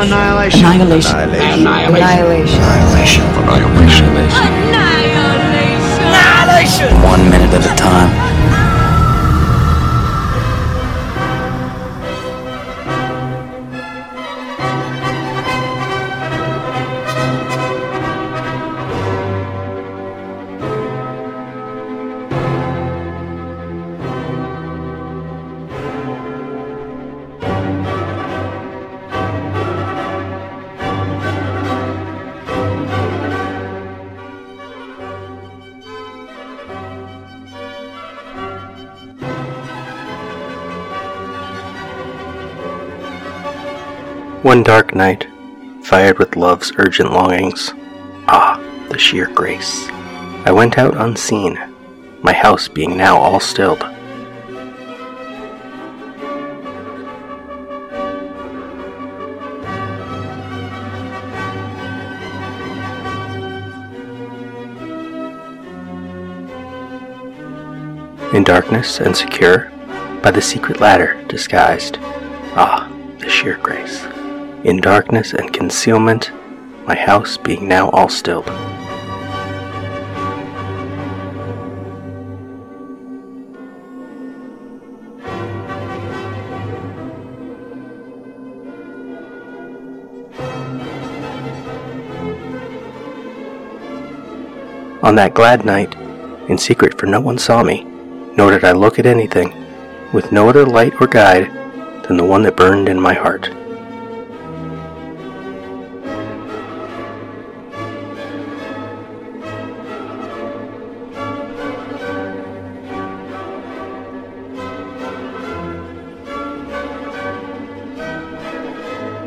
Annihilation. Annihilation. Annihilation. Annihilation. Annihilation. Annihilation. Annihilation. One minute at a time. One dark night, fired with love's urgent longings. Ah, the sheer grace. I went out unseen, my house being now all stilled. In darkness and secure, by the secret ladder disguised. Ah, the sheer grace. In darkness and concealment, my house being now all stilled. On that glad night, in secret for no one saw me, nor did I look at anything, with no other light or guide than the one that burned in my heart.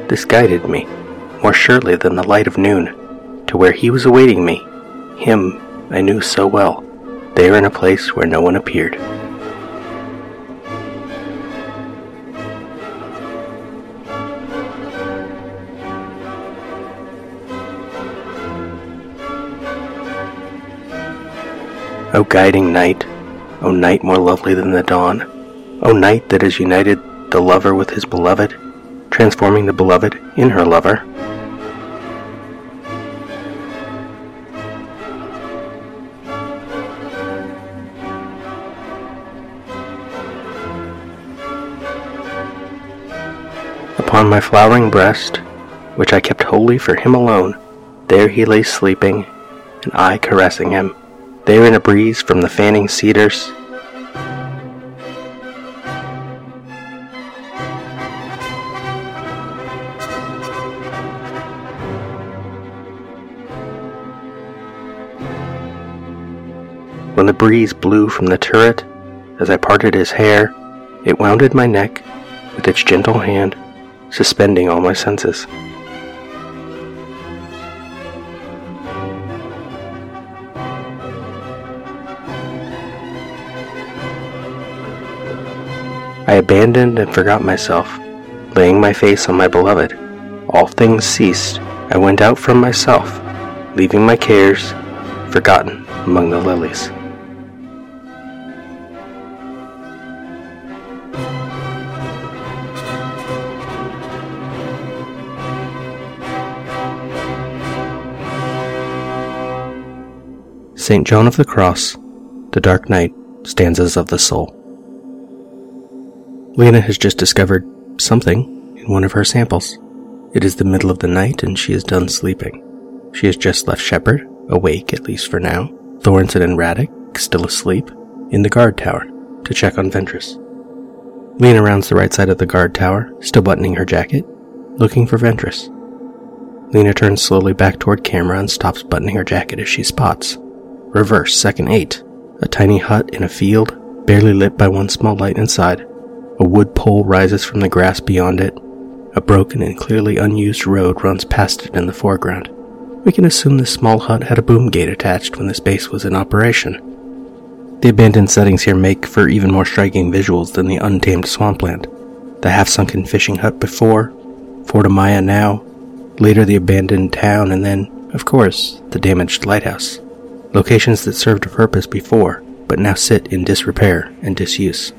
This guided me, more surely than the light of noon, to where he was awaiting me, him I knew so well, there in a place where no one appeared. O guiding night, O night more lovely than the dawn, O night that has united the lover with his beloved, transforming the beloved in her lover. Upon my flowering breast, which I kept wholly for him alone, there he lay sleeping, and I caressing him, there in a breeze from the fanning cedars. When the breeze blew from the turret, as I parted his hair, it wounded my neck with its gentle hand, suspending all my senses. I abandoned and forgot myself, laying my face on my beloved. All things ceased. I went out from myself, leaving my cares forgotten among the lilies. St. John of the Cross, The Dark Night, Stanzas of the Soul. Lena has just discovered something in one of her samples. It is the middle of the night and she is done sleeping. She has just left Shepard, awake at least for now, Thorensen and Radek, still asleep, in the guard tower to check on Ventress. Lena rounds the right side of the guard tower, still buttoning her jacket, looking for Ventress. Lena turns slowly back toward camera and stops buttoning her jacket as she spots Reverse, second eight. A tiny hut in a field, barely lit by one small light inside. A wood pole rises from the grass beyond it. A broken and clearly unused road runs past it in the foreground. We can assume this small hut had a boom gate attached when this base was in operation. The abandoned settings here make for even more striking visuals than the untamed swampland. The half sunken fishing hut before, Fort Amaya now, later the abandoned town, and then, of course, the damaged lighthouse locations that served a purpose before, but now sit in disrepair and disuse.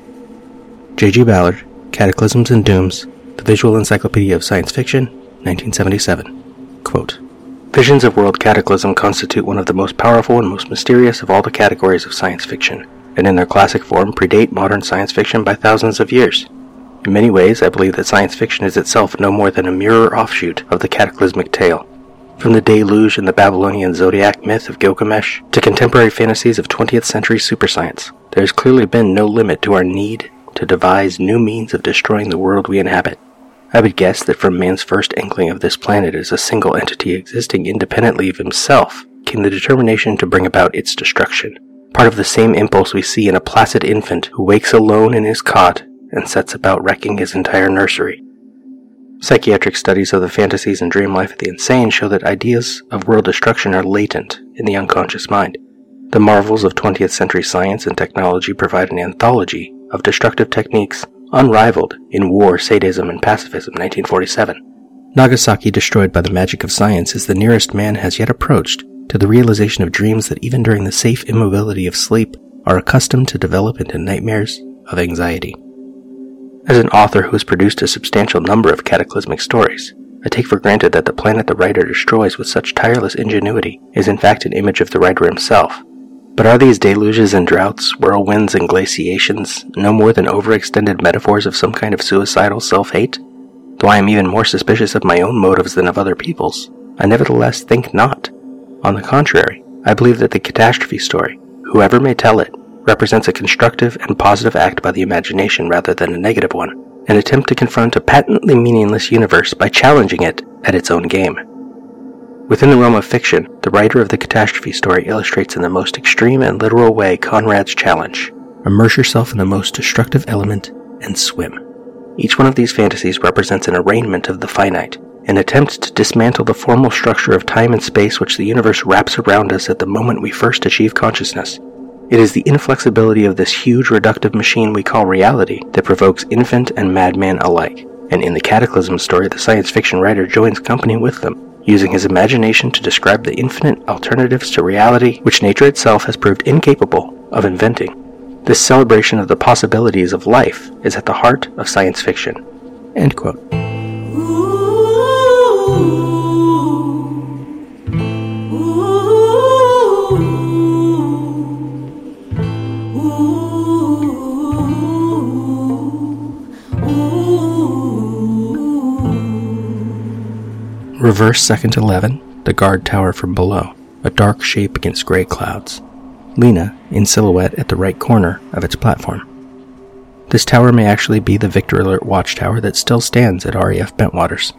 J.G. Ballard, Cataclysms and Dooms, the visual encyclopedia of science fiction, 1977. Quote, Visions of world cataclysm constitute one of the most powerful and most mysterious of all the categories of science fiction, and in their classic form predate modern science fiction by thousands of years. In many ways, I believe that science fiction is itself no more than a mirror offshoot of the cataclysmic tale. From the deluge and the Babylonian zodiac myth of Gilgamesh to contemporary fantasies of 20th century superscience, there has clearly been no limit to our need to devise new means of destroying the world we inhabit. I would guess that from man's first inkling of this planet as a single entity existing independently of himself came the determination to bring about its destruction, part of the same impulse we see in a placid infant who wakes alone in his cot and sets about wrecking his entire nursery. Psychiatric studies of the fantasies and dream life of the insane show that ideas of world destruction are latent in the unconscious mind. The marvels of 20th century science and technology provide an anthology of destructive techniques unrivaled in War, Sadism, and Pacifism 1947. Nagasaki destroyed by the magic of science is the nearest man has yet approached to the realization of dreams that even during the safe immobility of sleep are accustomed to develop into nightmares of anxiety. As an author who has produced a substantial number of cataclysmic stories, I take for granted that the planet the writer destroys with such tireless ingenuity is in fact an image of the writer himself, but are these deluges and droughts, whirlwinds and glaciations, no more than overextended metaphors of some kind of suicidal self hate? Though I am even more suspicious of my own motives than of other people's, I nevertheless think not. On the contrary, I believe that the catastrophe story, whoever may tell it, represents a constructive and positive act by the imagination rather than a negative one, an attempt to confront a patently meaningless universe by challenging it at its own game. Within the realm of fiction, the writer of the catastrophe story illustrates in the most extreme and literal way Conrad's challenge immerse yourself in the most destructive element and swim. Each one of these fantasies represents an arraignment of the finite, an attempt to dismantle the formal structure of time and space which the universe wraps around us at the moment we first achieve consciousness. It is the inflexibility of this huge reductive machine we call reality that provokes infant and madman alike, and in the Cataclysm story, the science fiction writer joins company with them using his imagination to describe the infinite alternatives to reality which nature itself has proved incapable of inventing. This celebration of the possibilities of life is at the heart of science fiction. End quote. Reverse second 11, the guard tower from below, a dark shape against gray clouds. Lena in silhouette at the right corner of its platform. This tower may actually be the Victor Alert watchtower that still stands at RAF Bentwaters,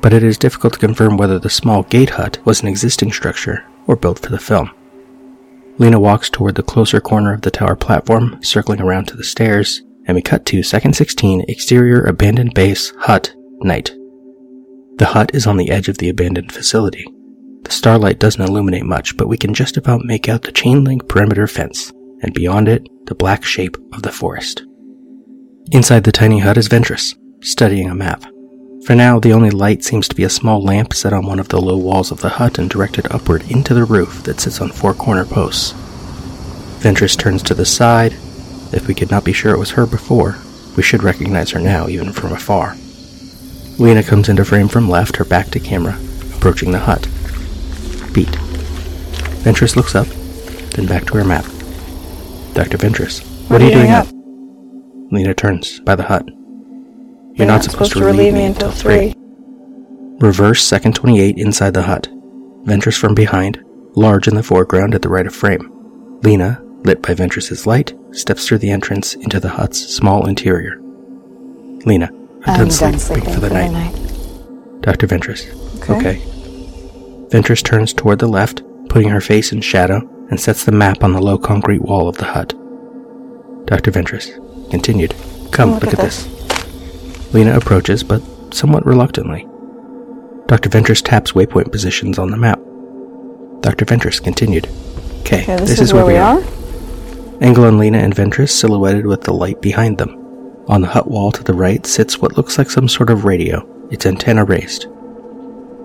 but it is difficult to confirm whether the small gate hut was an existing structure or built for the film. Lena walks toward the closer corner of the tower platform, circling around to the stairs, and we cut to Second 16 Exterior Abandoned Base Hut Night. The hut is on the edge of the abandoned facility. The starlight doesn't illuminate much, but we can just about make out the chain link perimeter fence, and beyond it, the black shape of the forest. Inside the tiny hut is Ventress, studying a map. For now, the only light seems to be a small lamp set on one of the low walls of the hut and directed upward into the roof that sits on four corner posts. Ventress turns to the side. If we could not be sure it was her before, we should recognize her now, even from afar. Lena comes into frame from left, her back to camera, approaching the hut. Beat. Ventress looks up, then back to her map. Dr. Ventress, what, what are you doing up? up? Lena turns by the hut. You're, not, not, supposed, supposed to relieve me until three. Reverse second 28 inside the hut. Ventress from behind, large in the foreground at the right of frame. Lena, lit by Ventress's light, steps through the entrance into the hut's small interior. Lena, I'm um, done, sleep, sleeping for the, for night. night. Dr. Ventress. Okay. okay. Ventress turns toward the left, putting her face in shadow, and sets the map on the low concrete wall of the hut. Dr. Ventress continued. Come, look, look at, at this. this. Lena approaches, but somewhat reluctantly. Dr. Ventress taps waypoint positions on the map. Dr. Ventress continued. Okay, this, this, is, where, where we are. are. Engel and Lena and Ventress silhouetted with the light behind them. On the hut wall to the right sits what looks like some sort of radio, its antenna raised.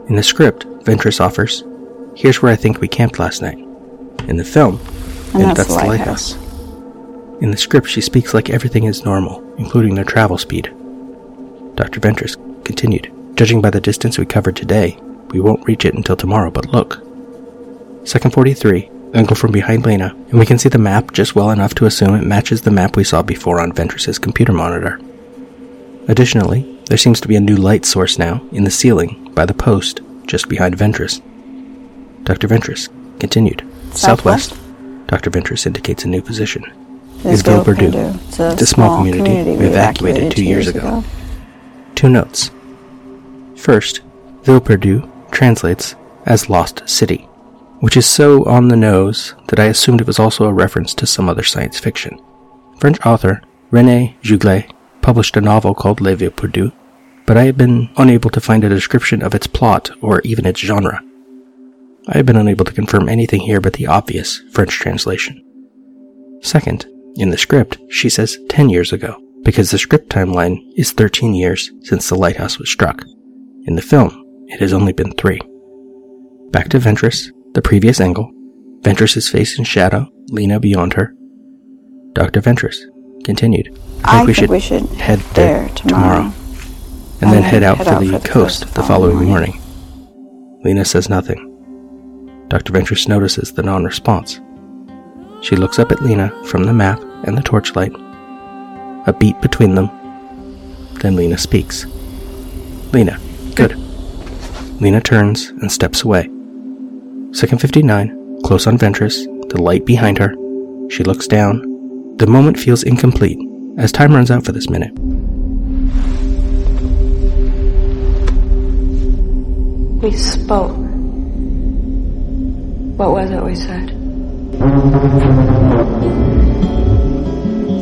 In the script, Ventress offers, Here's where I think we camped last night. In the film, and, that's, that's, the lighthouse. lighthouse. In the script, she speaks like everything is normal, including their travel speed. Dr. Ventress continued, Judging by the distance we covered today, we won't reach it until tomorrow, but look. Second 43, angle from behind Lena, and we can see the map just well enough to assume it matches the map we saw before on Ventress's computer monitor. Additionally, there seems to be a new light source now in the ceiling by the post just behind Ventress. Dr. Ventress continued. Southwest. Southwest. Dr. Ventress indicates a new position. Is Ville Perdue. It's a, It's a small community we evacuated two years ago. Two notes. First, Ville Perdue translates as Lost City, which is so on the nose that I assumed it was also a reference to some other science fiction. French author René Juglet published a novel called Les Ville Perdue, but I have been unable to find a description of its plot or even its genre. I have been unable to confirm anything here but the obvious French translation. Second, in the script, she says 10 years ago, because the script timeline is 13 years since the lighthouse was struck. In the film, it has only been three. Back to Ventress, the previous angle. Ventress's face in shadow, Lena beyond her. Dr. Ventress continued. I think we should head there tomorrow. and then head out for the coast the following morning. Lena says nothing. Dr. Ventress notices the non response. She looks up at Lena from the map and the torchlight. A beat between them. Then Lena speaks. Lena, good. Lena turns and steps away. Second 59, close on Ventress, the light behind her. She looks down. The moment feels incomplete as time runs out for this minute. We spoke. What was it we said?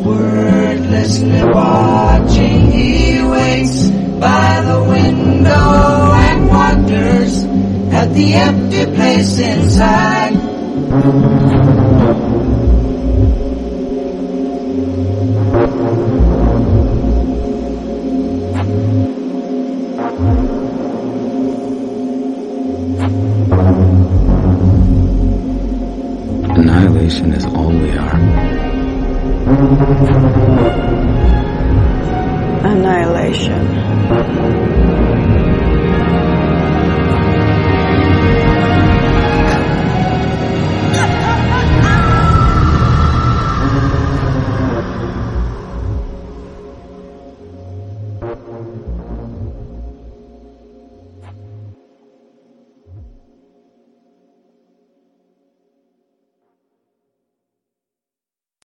Wordlessly watching, he waits by the window and wonders at the empty place inside.